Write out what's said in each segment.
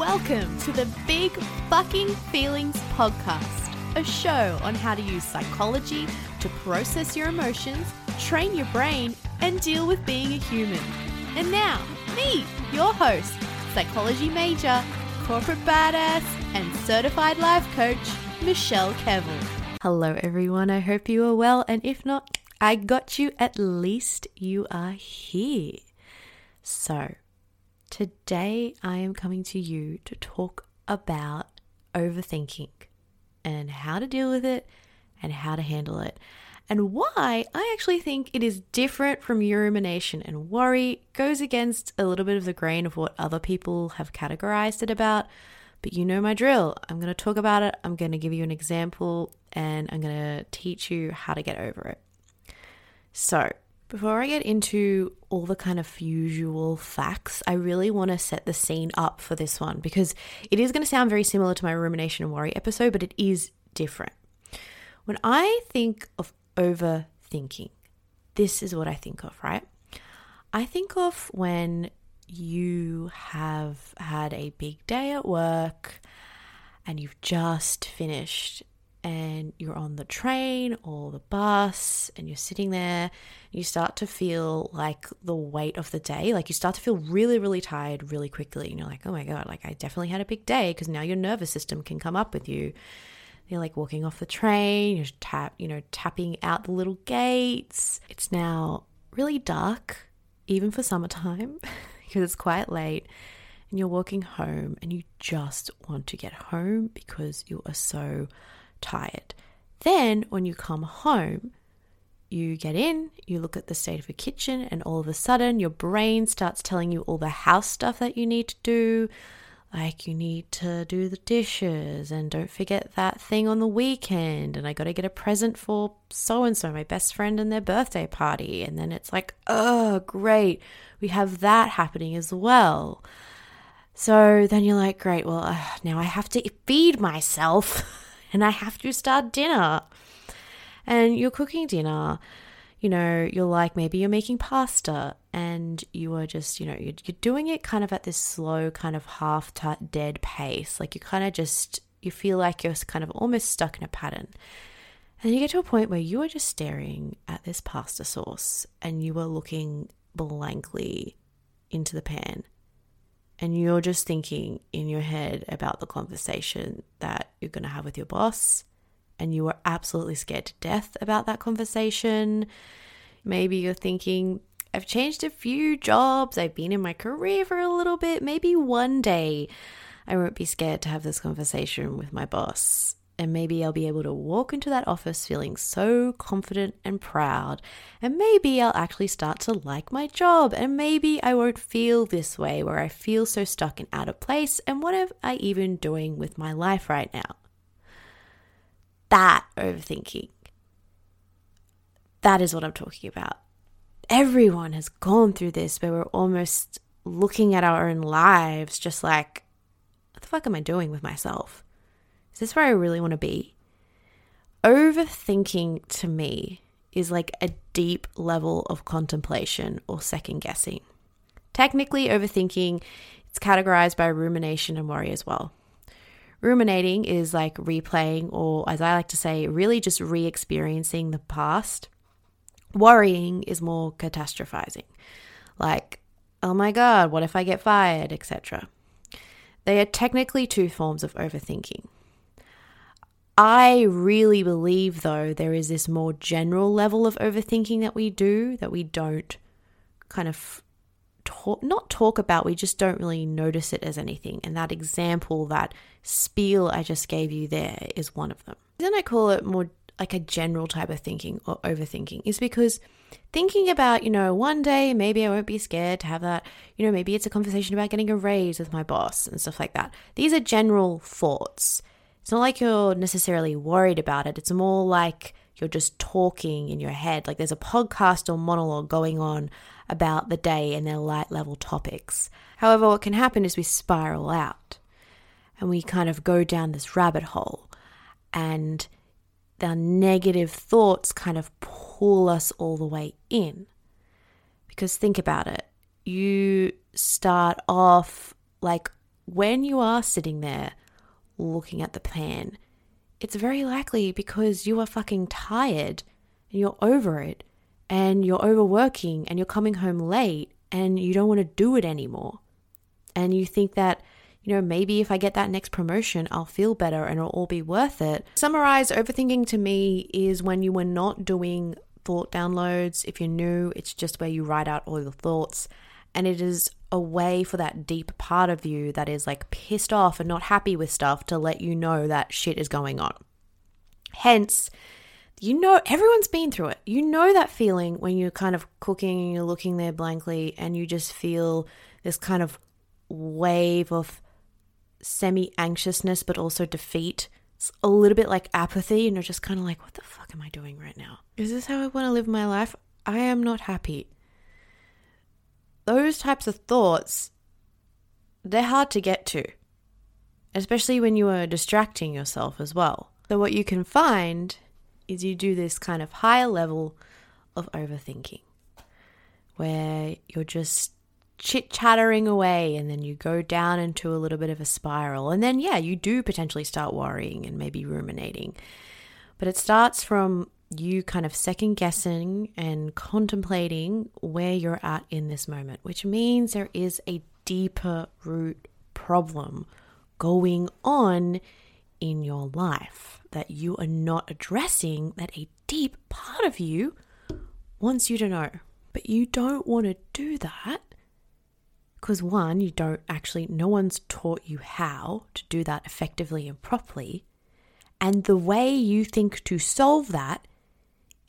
Welcome to the Big Fucking Feelings Podcast, a show on how to use psychology to process your emotions, train your brain, and deal with being a human. And now, me, your host, psychology major, corporate badass, and certified life coach, Michelle Kevill. Hello, everyone. I hope you are well, and if not, I got you. At least you are here. So, today I am coming to you to talk about overthinking and how to deal with it and how to handle it and why I actually think it is different from rumination and worry goes against a little bit of the grain of what other people have categorized it about. But you know my drill. I'm going to talk about it, I'm going to give you an example, and I'm going to teach you how to get over it. So, before I get into all the kind of usual facts, I really want to set the scene up for this one because it is going to sound very similar to my rumination and worry episode, but it is different. When I think of overthinking, this is what I think of, right? I think of when you have had a big day at work and you've just finished and you're on the train or the bus and you're sitting there, you start to feel like the weight of the day. Like you start to feel really, really tired really quickly. And you're like, oh my God, like I definitely had a big day because now your nervous system can come up with you. You're like walking off the train, you're tap, you know, tapping out the little gates. It's now really dark, even for summertime, because it's quite late. And you're walking home and you just want to get home because you are so tired. Then, when you come home, you get in, you look at the state of your kitchen, and all of a sudden, your brain starts telling you all the house stuff that you need to do. Like, you need to do the dishes, and don't forget that thing on the weekend. And I got to get a present for so and so, my best friend, and their birthday party. And then it's like, oh, great, we have that happening as well. So then you're like, great, well, uh, now I have to feed myself. and I have to start dinner. And you're cooking dinner, you know, you're like maybe you're making pasta and you are just, you know, you're, you're doing it kind of at this slow, kind of half t- dead pace. Like you kind of just, you feel like you're kind of almost stuck in a pattern. And you get to a point where you are just staring at this pasta sauce and you are looking blankly into the pan and you're just thinking in your head about the conversation that you're going to have with your boss, and you are absolutely scared to death about that conversation. Maybe you're thinking, I've changed a few jobs, I've been in my career for a little bit. Maybe one day I won't be scared to have this conversation with my boss and maybe I'll be able to walk into that office feeling so confident and proud. And maybe I'll actually start to like my job. And maybe I won't feel this way where I feel so stuck and out of place. And what am I even doing with my life right now? That overthinking. That is what I'm talking about. Everyone has gone through this where we're almost looking at our own lives just like, what the fuck am I doing with myself? This is where I really want to be? Overthinking to me is like a deep level of contemplation or second guessing. Technically, overthinking it's categorized by rumination and worry as well. Ruminating is like replaying, or as I like to say, really just re experiencing the past. Worrying is more catastrophizing, like, oh my God, what if I get fired, etc. They are technically two forms of overthinking. I really believe, though, there is this more general level of overthinking that we do that we don't kind of talk, not talk about, we just don't really notice it as anything. And that example, that spiel I just gave you there, is one of them. Then I call it more like a general type of thinking or overthinking, is because thinking about, you know, one day maybe I won't be scared to have that, you know, maybe it's a conversation about getting a raise with my boss and stuff like that. These are general thoughts. It's not like you're necessarily worried about it. It's more like you're just talking in your head. Like there's a podcast or monologue going on about the day and their light level topics. However, what can happen is we spiral out and we kind of go down this rabbit hole and the negative thoughts kind of pull us all the way in. Because think about it. You start off like when you are sitting there looking at the pan, it's very likely because you are fucking tired and you're over it and you're overworking and you're coming home late and you don't want to do it anymore. And you think that, you know, maybe if I get that next promotion, I'll feel better and it'll all be worth it. Summarize overthinking to me is when you are not doing thought downloads. If you're new, it's just where you write out all your thoughts. And it is a way for that deep part of you that is like pissed off and not happy with stuff to let you know that shit is going on. Hence, you know, everyone's been through it. You know that feeling when you're kind of cooking and you're looking there blankly and you just feel this kind of wave of semi anxiousness, but also defeat. It's a little bit like apathy, and you're just kind of like, what the fuck am I doing right now? Is this how I want to live my life? I am not happy. Those types of thoughts, they're hard to get to, especially when you are distracting yourself as well. So, what you can find is you do this kind of higher level of overthinking where you're just chit chattering away and then you go down into a little bit of a spiral. And then, yeah, you do potentially start worrying and maybe ruminating. But it starts from you kind of second guessing and contemplating where you're at in this moment, which means there is a deeper root problem going on in your life that you are not addressing that a deep part of you wants you to know. But you don't want to do that because one, you don't actually, no one's taught you how to do that effectively and properly. And the way you think to solve that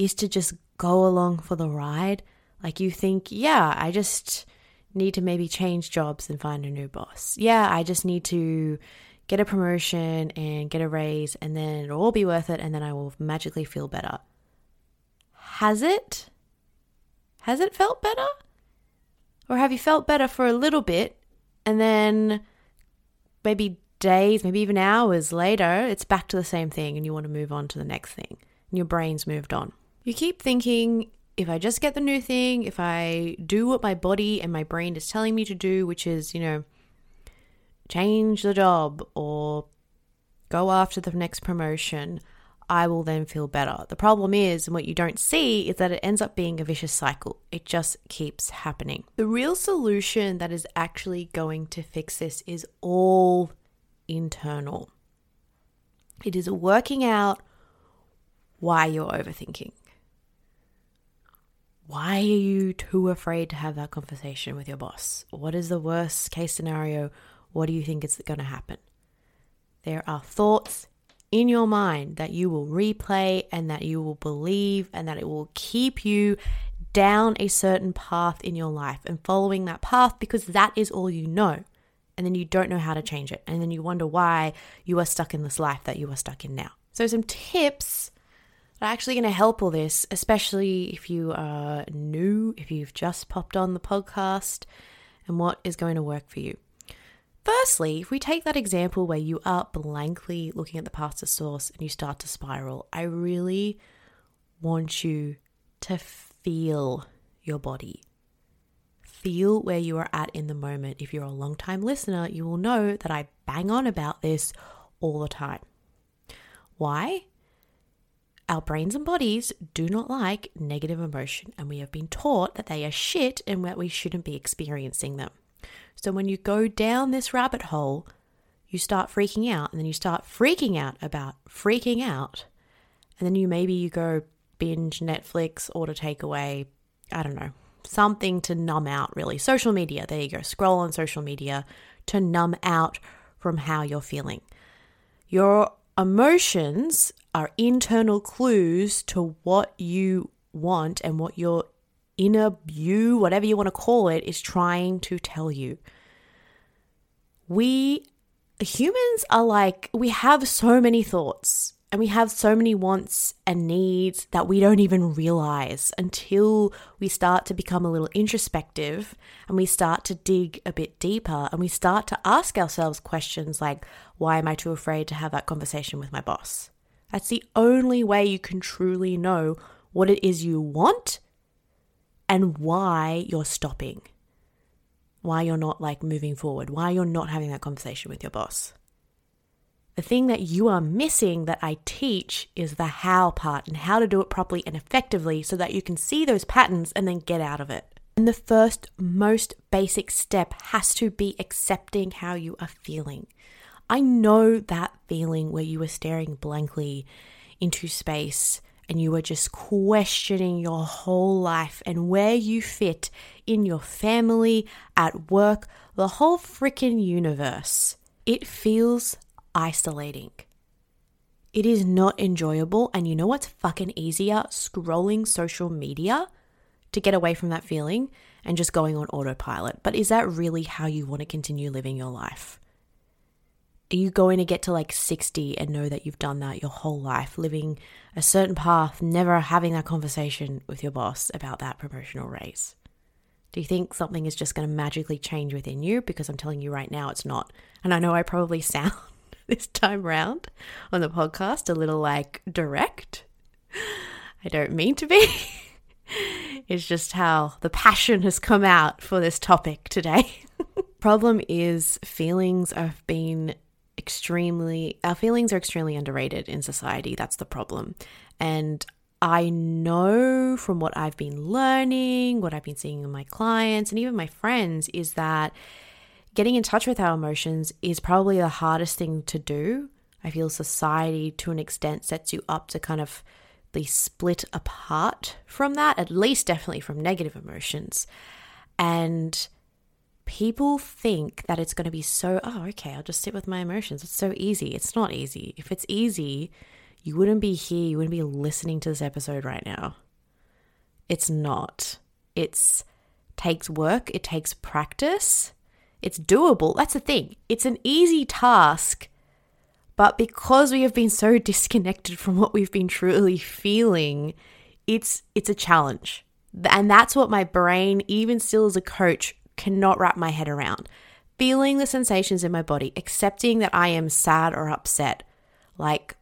is to just go along for the ride. Like you think, yeah, I just need to maybe change jobs and find a new boss. Yeah, I just need to get a promotion and get a raise, and then it'll all be worth it, and then I will magically feel better. Has it? Has it felt better? Or have you felt better for a little bit, and then maybe days, maybe even hours later, it's back to the same thing, and you want to move on to the next thing, and your brain's moved on? You keep thinking, if I just get the new thing, if I do what my body and my brain is telling me to do, which is, you know, change the job or go after the next promotion, I will then feel better. The problem is, and what you don't see, is that it ends up being a vicious cycle. It just keeps happening. The real solution that is actually going to fix this is all internal. It is working out why you're overthinking. Why are you too afraid to have that conversation with your boss? What is the worst case scenario? What do you think is going to happen? There are thoughts in your mind that you will replay and that you will believe and that it will keep you down a certain path in your life and following that path because that is all you know. And then you don't know how to change it. And then you wonder why you are stuck in this life that you are stuck in now. So, some tips that are actually going to help all this, especially if you are new, if you've just popped on the podcast, and what is going to work for you. Firstly, if we take that example where you are blankly looking at the pasta sauce and you start to spiral, I really want you to feel your body. Feel where you are at in the moment. If you're a long time listener, you will know that I bang on about this all the time. Why? Our brains and bodies do not like negative emotion, and we have been taught that they are shit and that we shouldn't be experiencing them. So when you go down this rabbit hole, you start freaking out and then you start freaking out about freaking out. And then you maybe you go binge Netflix, order takeaway, I don't know, something to numb out really. Social media, there you go. Scroll on social media to numb out from how you're feeling. Your emotions are internal clues to what you want and what your inner you, whatever you want to call it, is trying to tell you. We humans are like, we have so many thoughts and we have so many wants and needs that we don't even realize until we start to become a little introspective and we start to dig a bit deeper and we start to ask ourselves questions like, why am I too afraid to have that conversation with my boss? That's the only way you can truly know what it is you want and why you're stopping. why you're not like moving forward, why you're not having that conversation with your boss. The thing that you are missing that I teach is the how part and how to do it properly and effectively so that you can see those patterns and then get out of it. And the first, most basic step has to be accepting how you are feeling. I know that feeling where you were staring blankly into space and you were just questioning your whole life and where you fit in your family, at work, the whole freaking universe. It feels isolating. It is not enjoyable. And you know what's fucking easier? Scrolling social media to get away from that feeling and just going on autopilot. But is that really how you want to continue living your life? Are you going to get to like 60 and know that you've done that your whole life, living a certain path, never having that conversation with your boss about that promotional raise? Do you think something is just going to magically change within you? Because I'm telling you right now, it's not. And I know I probably sound this time round on the podcast a little like direct. I don't mean to be. it's just how the passion has come out for this topic today. Problem is, feelings have been extremely, our feelings are extremely underrated in society. That's the problem. And I know from what I've been learning, what I've been seeing in my clients, and even my friends, is that getting in touch with our emotions is probably the hardest thing to do. I feel society, to an extent, sets you up to kind of be split apart from that, at least definitely from negative emotions. And people think that it's going to be so, oh, okay, I'll just sit with my emotions. It's so easy. It's not easy. If it's easy, you wouldn't be here. You wouldn't be listening to this episode right now. It's not. It's takes work, it takes practice. It's doable. That's the thing. It's an easy task. But because we have been so disconnected from what we've been truly feeling, it's it's a challenge. And that's what my brain even still as a coach cannot wrap my head around. Feeling the sensations in my body, accepting that I am sad or upset, like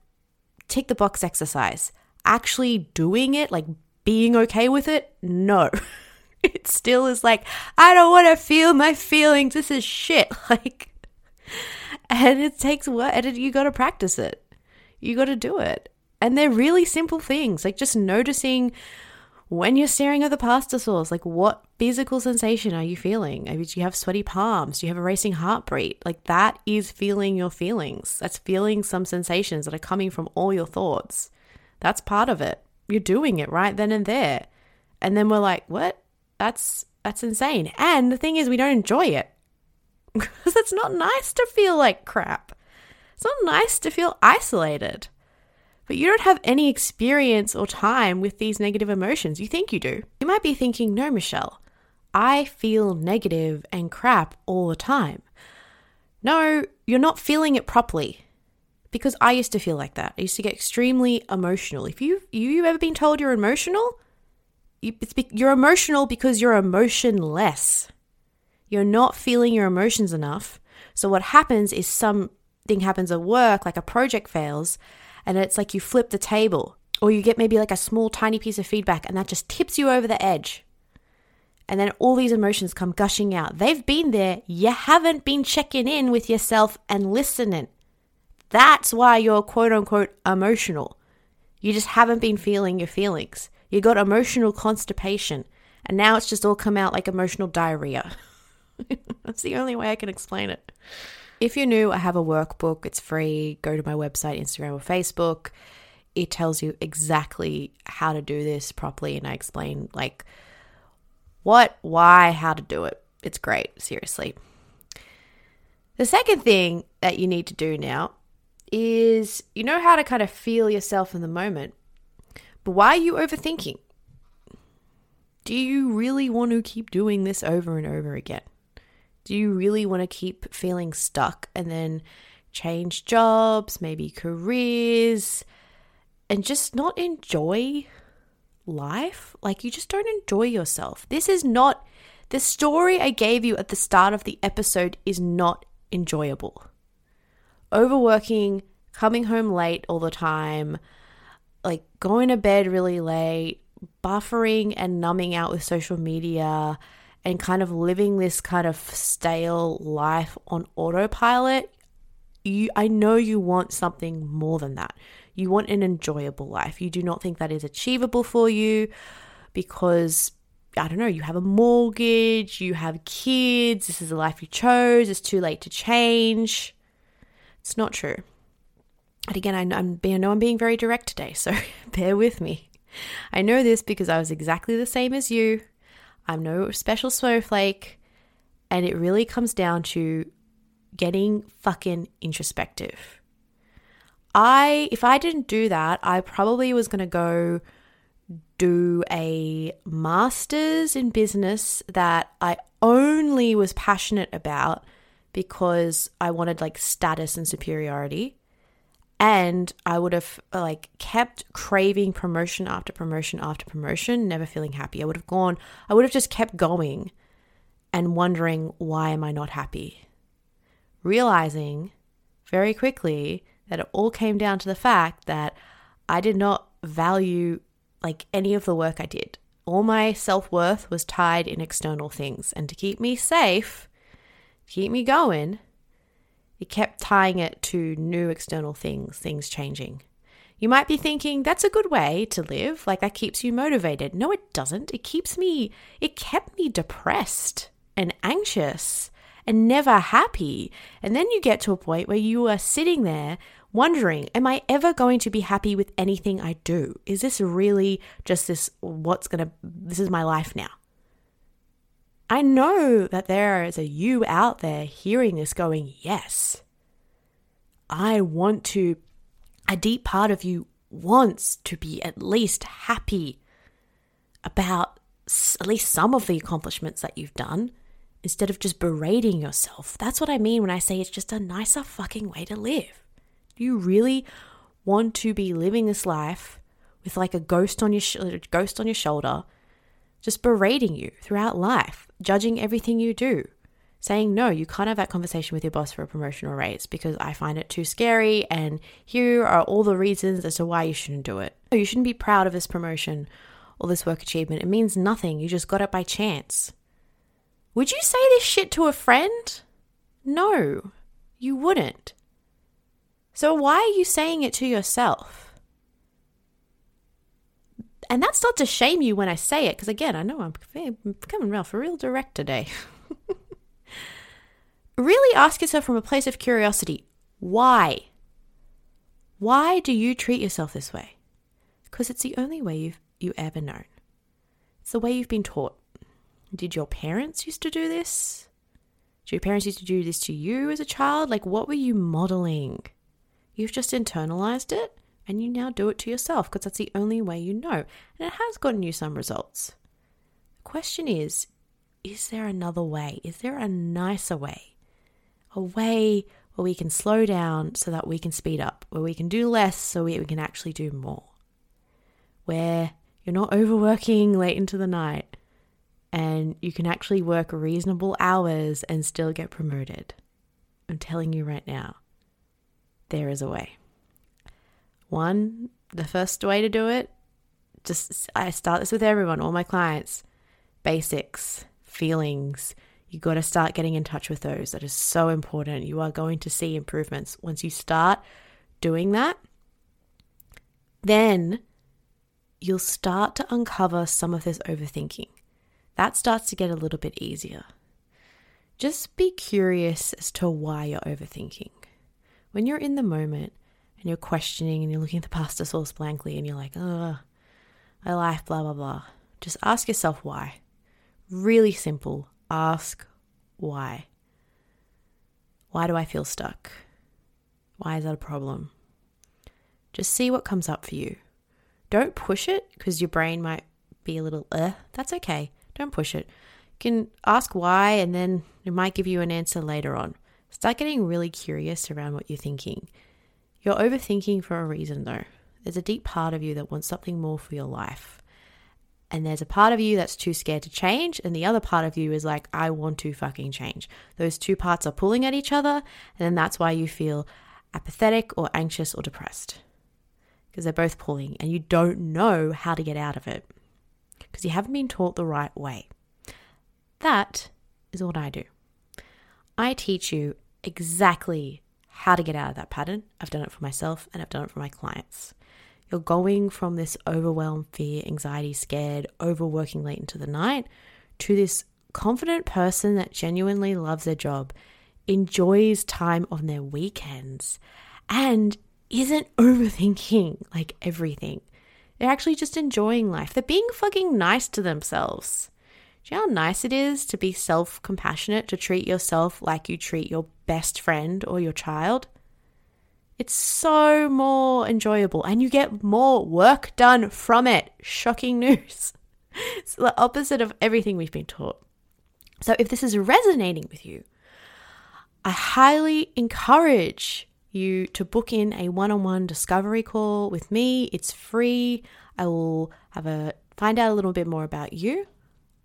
tick the box exercise. Actually doing it, like being okay with it, no. it still is like, I don't want to feel my feelings. This is shit. Like, and it takes work. And you got to practice it. You got to do it. And they're really simple things, like just noticing when you're staring at the pasta sauce, like what physical sensation are you feeling? Do you have sweaty palms? Do you have a racing heartbeat? Like that is feeling your feelings. That's feeling some sensations that are coming from all your thoughts. That's part of it. You're doing it right then and there. And then we're like, what? That's that's insane. And the thing is we don't enjoy it. Because it's not nice to feel like crap. It's not nice to feel isolated but you don't have any experience or time with these negative emotions. You think you do. You might be thinking, no, Michelle, I feel negative and crap all the time. No, you're not feeling it properly. Because I used to feel like that. I used to get extremely emotional. If you you ever been told you're emotional, you, you're emotional because you're emotionless. You're not feeling your emotions enough. So what happens is something happens at work, like a project fails, and it's like you flip the table or you get maybe like a small tiny piece of feedback and that just tips you over the edge. And then all these emotions come gushing out. They've been there. You haven't been checking in with yourself and listening. That's why you're quote unquote emotional. You just haven't been feeling your feelings. You got emotional constipation. And now it's just all come out like emotional diarrhea. That's the only way I can explain it. If you're new, I have a workbook. It's free. Go to my website, Instagram, or Facebook. It tells you exactly how to do this properly, and I explain like what, why, how to do it. It's great, seriously. The second thing that you need to do now is you know how to kind of feel yourself in the moment, but why are you overthinking? Do you really want to keep doing this over and over again? Do you really want to keep feeling stuck and then change jobs, maybe careers, and just not enjoy life? Like, you just don't enjoy yourself. This is not the story I gave you at the start of the episode is not enjoyable. Overworking, coming home late all the time, like going to bed really late, buffering and numbing out with social media and kind of living this kind of stale life on autopilot, you I know you want something more than that. You want an enjoyable life. You do not think that is achievable for you because I don't know, you have a mortgage, you have kids, this is the life you chose, it's too late to change. It's not true. And again, I, I'm, I know I'm being very direct today, so bear with me. I know this because I was exactly the same as you. I'm no special snowflake. And it really comes down to getting fucking introspective. I, if I didn't do that, I probably was going to go do a master's in business that I only was passionate about because I wanted like status and superiority. And I would have like kept craving promotion after promotion after promotion, never feeling happy. I would have gone, I would have just kept going and wondering, why am I not happy? Realizing very quickly that it all came down to the fact that I did not value like any of the work I did. All my self worth was tied in external things. And to keep me safe, keep me going, it kept tying it to new external things, things changing. You might be thinking that's a good way to live, like that keeps you motivated. No, it doesn't. It keeps me, it kept me depressed and anxious and never happy. And then you get to a point where you are sitting there wondering, am I ever going to be happy with anything I do? Is this really just this, what's going to, this is my life now? I know that there is a you out there hearing this going, yes, I want to, a deep part of you wants to be at least happy about at least some of the accomplishments that you've done instead of just berating yourself. That's what I mean when I say it's just a nicer fucking way to live. Do you really want to be living this life with like a ghost on your sh- ghost on your shoulder, just berating you throughout life, judging everything you do, saying no, you can't have that conversation with your boss for a promotion or raise because I find it too scary, and here are all the reasons as to why you shouldn't do it. You shouldn't be proud of this promotion or this work achievement. It means nothing. You just got it by chance. Would you say this shit to a friend? No, you wouldn't. So why are you saying it to yourself? And that's not to shame you when I say it, because again, I know I'm eh, coming real for real direct today. really ask yourself from a place of curiosity why? Why do you treat yourself this way? Because it's the only way you've you ever known. It's the way you've been taught. Did your parents used to do this? Did your parents used to do this to you as a child? Like, what were you modeling? You've just internalized it and you now do it to yourself because that's the only way you know. And it has gotten you some results. The question is is there another way? Is there a nicer way? A way where we can slow down so that we can speed up, where we can do less so we, can actually do more, where you're not overworking late into the night and you can actually work reasonable hours and still get promoted. I'm telling you right now there is a way. One, the first way to do it, just I start this with everyone, all my clients. Basics, feelings. You got to start getting in touch with those. That is so important. You are going to see improvements once you start doing that. Then you'll start to uncover some of this overthinking. That starts to get a little bit easier. Just be curious as to why you're overthinking when you're in the moment and you're questioning and you're looking at the pasta sauce blankly and you're like, ugh, my life, blah, blah, blah, just ask yourself why. Really simple. Ask why. Why do I feel stuck? Why is that a problem? Just see what comes up for you. Don't push it because your brain might be a little, uh, that's okay. Don't push it. You can ask why and then it might give you an answer later on. Start getting really curious around what you're thinking. You're overthinking for a reason, though. There's a deep part of you that wants something more for your life. And there's a part of you that's too scared to change, and the other part of you is like, I want to fucking change. Those two parts are pulling at each other, and then that's why you feel apathetic or anxious or depressed. Because they're both pulling, and you don't know how to get out of it. Because you haven't been taught the right way. That is what I do. I teach you exactly how to get out of that pattern. I've done it for myself and I've done it for my clients. You're going from this overwhelmed, fear, anxiety, scared, overworking late into the night to this confident person that genuinely loves their job, enjoys time on their weekends, and isn't overthinking like everything. They're actually just enjoying life. They're being fucking nice to themselves. Do you know how nice it is to be self compassionate, to treat yourself like you treat your best friend or your child? It's so more enjoyable and you get more work done from it. Shocking news. it's the opposite of everything we've been taught. So, if this is resonating with you, I highly encourage you to book in a one on one discovery call with me. It's free. I will have a find out a little bit more about you.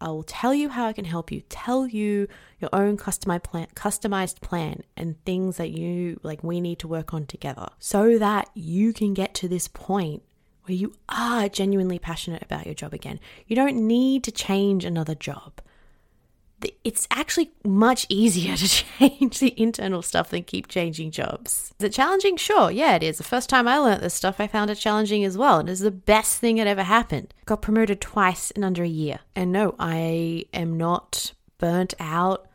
I will tell you how I can help you, tell you your own customized plan, customized plan and things that you like we need to work on together so that you can get to this point where you are genuinely passionate about your job again. You don't need to change another job it's actually much easier to change the internal stuff than keep changing jobs. Is it challenging? Sure, yeah, it is. The first time I learned this stuff, I found it challenging as well. It is the best thing that ever happened. Got promoted twice in under a year. And no, I am not burnt out.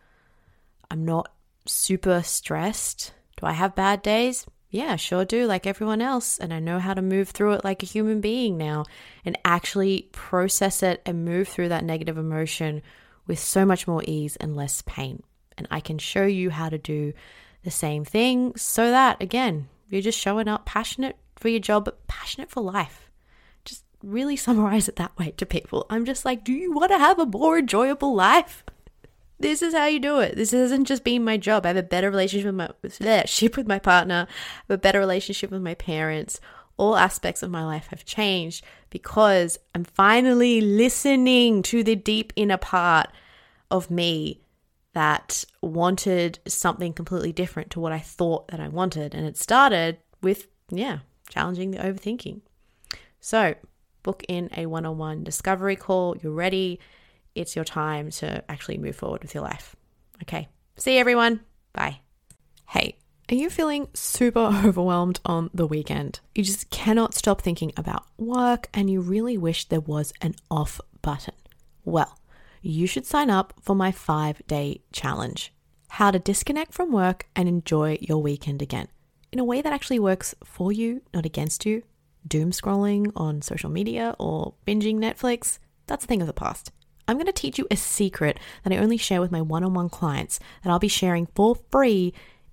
I'm not super stressed. Do I have bad days? Yeah, sure do, like everyone else. And I know how to move through it like a human being now and actually process it and move through that negative emotion with so much more ease and less pain. And I can show you how to do the same thing so that, again, you're just showing up passionate for your job, but passionate for life. Just really summarize it that way to people. I'm just like, do you want to have a more enjoyable life? This is how you do it. This isn't just being my job. I have a better relationship with my relationship with my partner, I have a better relationship with my parents. All aspects of my life have changed because I'm finally listening to the deep inner part of me that wanted something completely different to what I thought that I wanted. And it started with, yeah, challenging the overthinking. So, book in a one on one discovery call. You're ready. It's your time to actually move forward with your life. Okay. See everyone. Bye. Hey, are you feeling super overwhelmed on the weekend? You just cannot stop thinking about work and you really wish there was an off button. Well, you should sign up for my five day challenge how to disconnect from work and enjoy your weekend again in a way that actually works for you, not against you. Doom scrolling on social media or binging Netflix, that's a thing of the past. I'm going to teach you a secret that I only share with my one on one clients that I'll be sharing for free